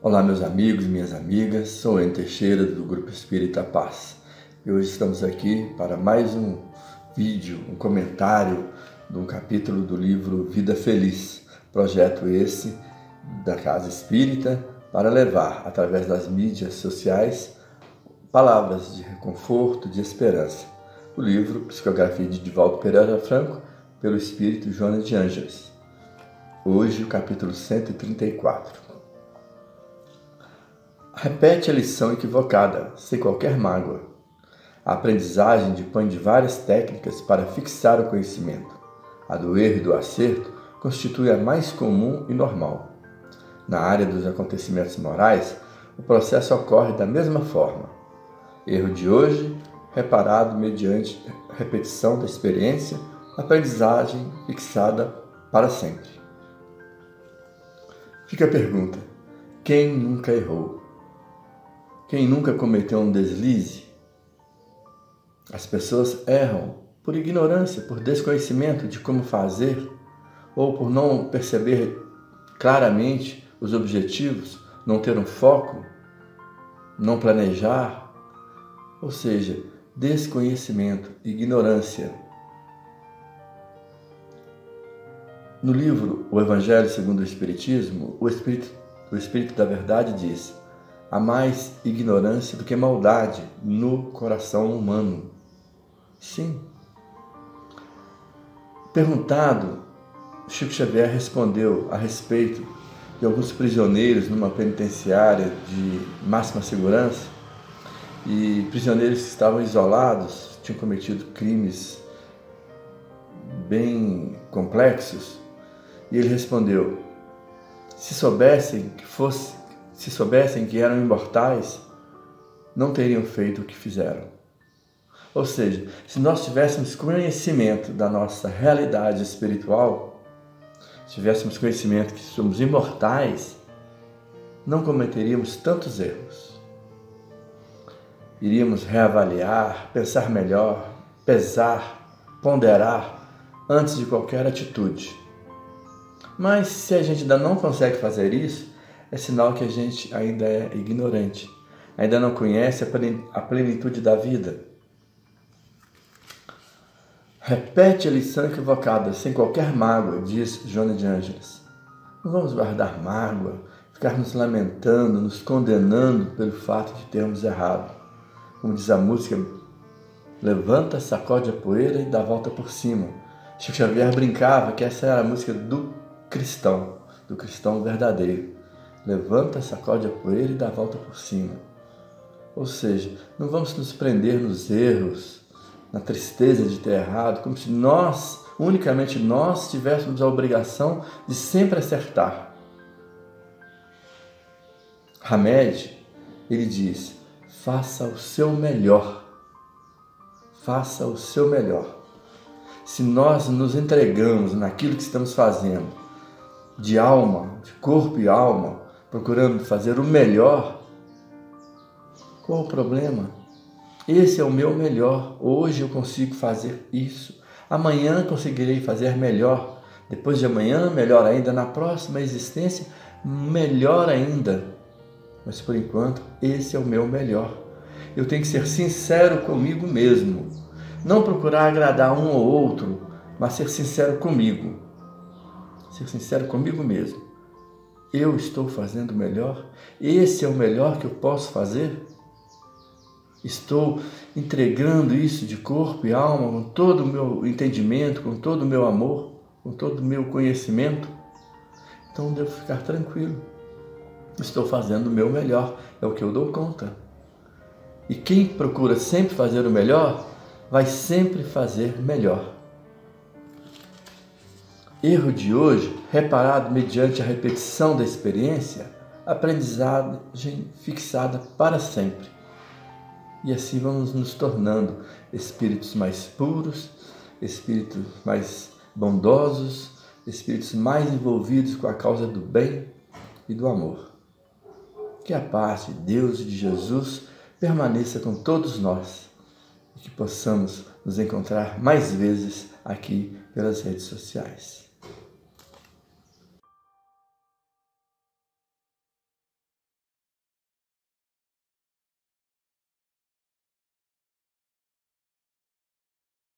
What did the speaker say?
Olá, meus amigos minhas amigas, sou Enter Teixeira do Grupo Espírita Paz e hoje estamos aqui para mais um vídeo, um comentário de um capítulo do livro Vida Feliz, projeto esse da Casa Espírita para levar, através das mídias sociais, palavras de reconforto, de esperança. O livro Psicografia de Divaldo Pereira Franco, pelo Espírito Jonas de Ângeles. Hoje, o capítulo 134. Repete a lição equivocada, sem qualquer mágoa. A aprendizagem dispõe de várias técnicas para fixar o conhecimento. A do erro e do acerto constitui a mais comum e normal. Na área dos acontecimentos morais, o processo ocorre da mesma forma. Erro de hoje, reparado mediante repetição da experiência, aprendizagem fixada para sempre. Fica a pergunta: quem nunca errou? Quem nunca cometeu um deslize? As pessoas erram por ignorância, por desconhecimento de como fazer ou por não perceber claramente os objetivos, não ter um foco, não planejar, ou seja, desconhecimento, ignorância. No livro O Evangelho segundo o Espiritismo, o Espírito, o Espírito da Verdade diz: há mais ignorância do que maldade no coração humano. Sim. Perguntado, Chico Xavier respondeu a respeito de alguns prisioneiros numa penitenciária de máxima segurança e prisioneiros que estavam isolados, tinham cometido crimes bem complexos, e ele respondeu: se soubessem que fosse se soubessem que eram imortais, não teriam feito o que fizeram. Ou seja, se nós tivéssemos conhecimento da nossa realidade espiritual, se tivéssemos conhecimento que somos imortais, não cometeríamos tantos erros. Iríamos reavaliar, pensar melhor, pesar, ponderar antes de qualquer atitude. Mas se a gente ainda não consegue fazer isso, é sinal que a gente ainda é ignorante, ainda não conhece a plenitude da vida. Repete a lição equivocada, sem qualquer mágoa, diz Joana de Ângeles. Não vamos guardar mágoa, ficar nos lamentando, nos condenando pelo fato de termos errado. Como diz a música, levanta, sacode a poeira e dá a volta por cima. Chico Xavier brincava que essa era a música do cristão, do cristão verdadeiro. Levanta, sacode a poeira e dá a volta por cima. Ou seja, não vamos nos prender nos erros, na tristeza de ter errado, como se nós, unicamente nós, tivéssemos a obrigação de sempre acertar. Hamed, ele diz: faça o seu melhor. Faça o seu melhor. Se nós nos entregamos naquilo que estamos fazendo, de alma, de corpo e alma, procurando fazer o melhor, qual o problema? Esse é o meu melhor. Hoje eu consigo fazer isso. Amanhã conseguirei fazer melhor. Depois de amanhã, melhor ainda. Na próxima existência, melhor ainda. Mas por enquanto, esse é o meu melhor. Eu tenho que ser sincero comigo mesmo. Não procurar agradar um ou outro, mas ser sincero comigo. Ser sincero comigo mesmo. Eu estou fazendo melhor? Esse é o melhor que eu posso fazer? Estou entregando isso de corpo e alma, com todo o meu entendimento, com todo o meu amor, com todo o meu conhecimento? Então devo ficar tranquilo. Estou fazendo o meu melhor, é o que eu dou conta. E quem procura sempre fazer o melhor, vai sempre fazer melhor. Erro de hoje, reparado mediante a repetição da experiência, aprendizagem fixada para sempre. E assim vamos nos tornando espíritos mais puros, espíritos mais bondosos, espíritos mais envolvidos com a causa do bem e do amor. Que a paz de Deus e de Jesus permaneça com todos nós e que possamos nos encontrar mais vezes aqui pelas redes sociais.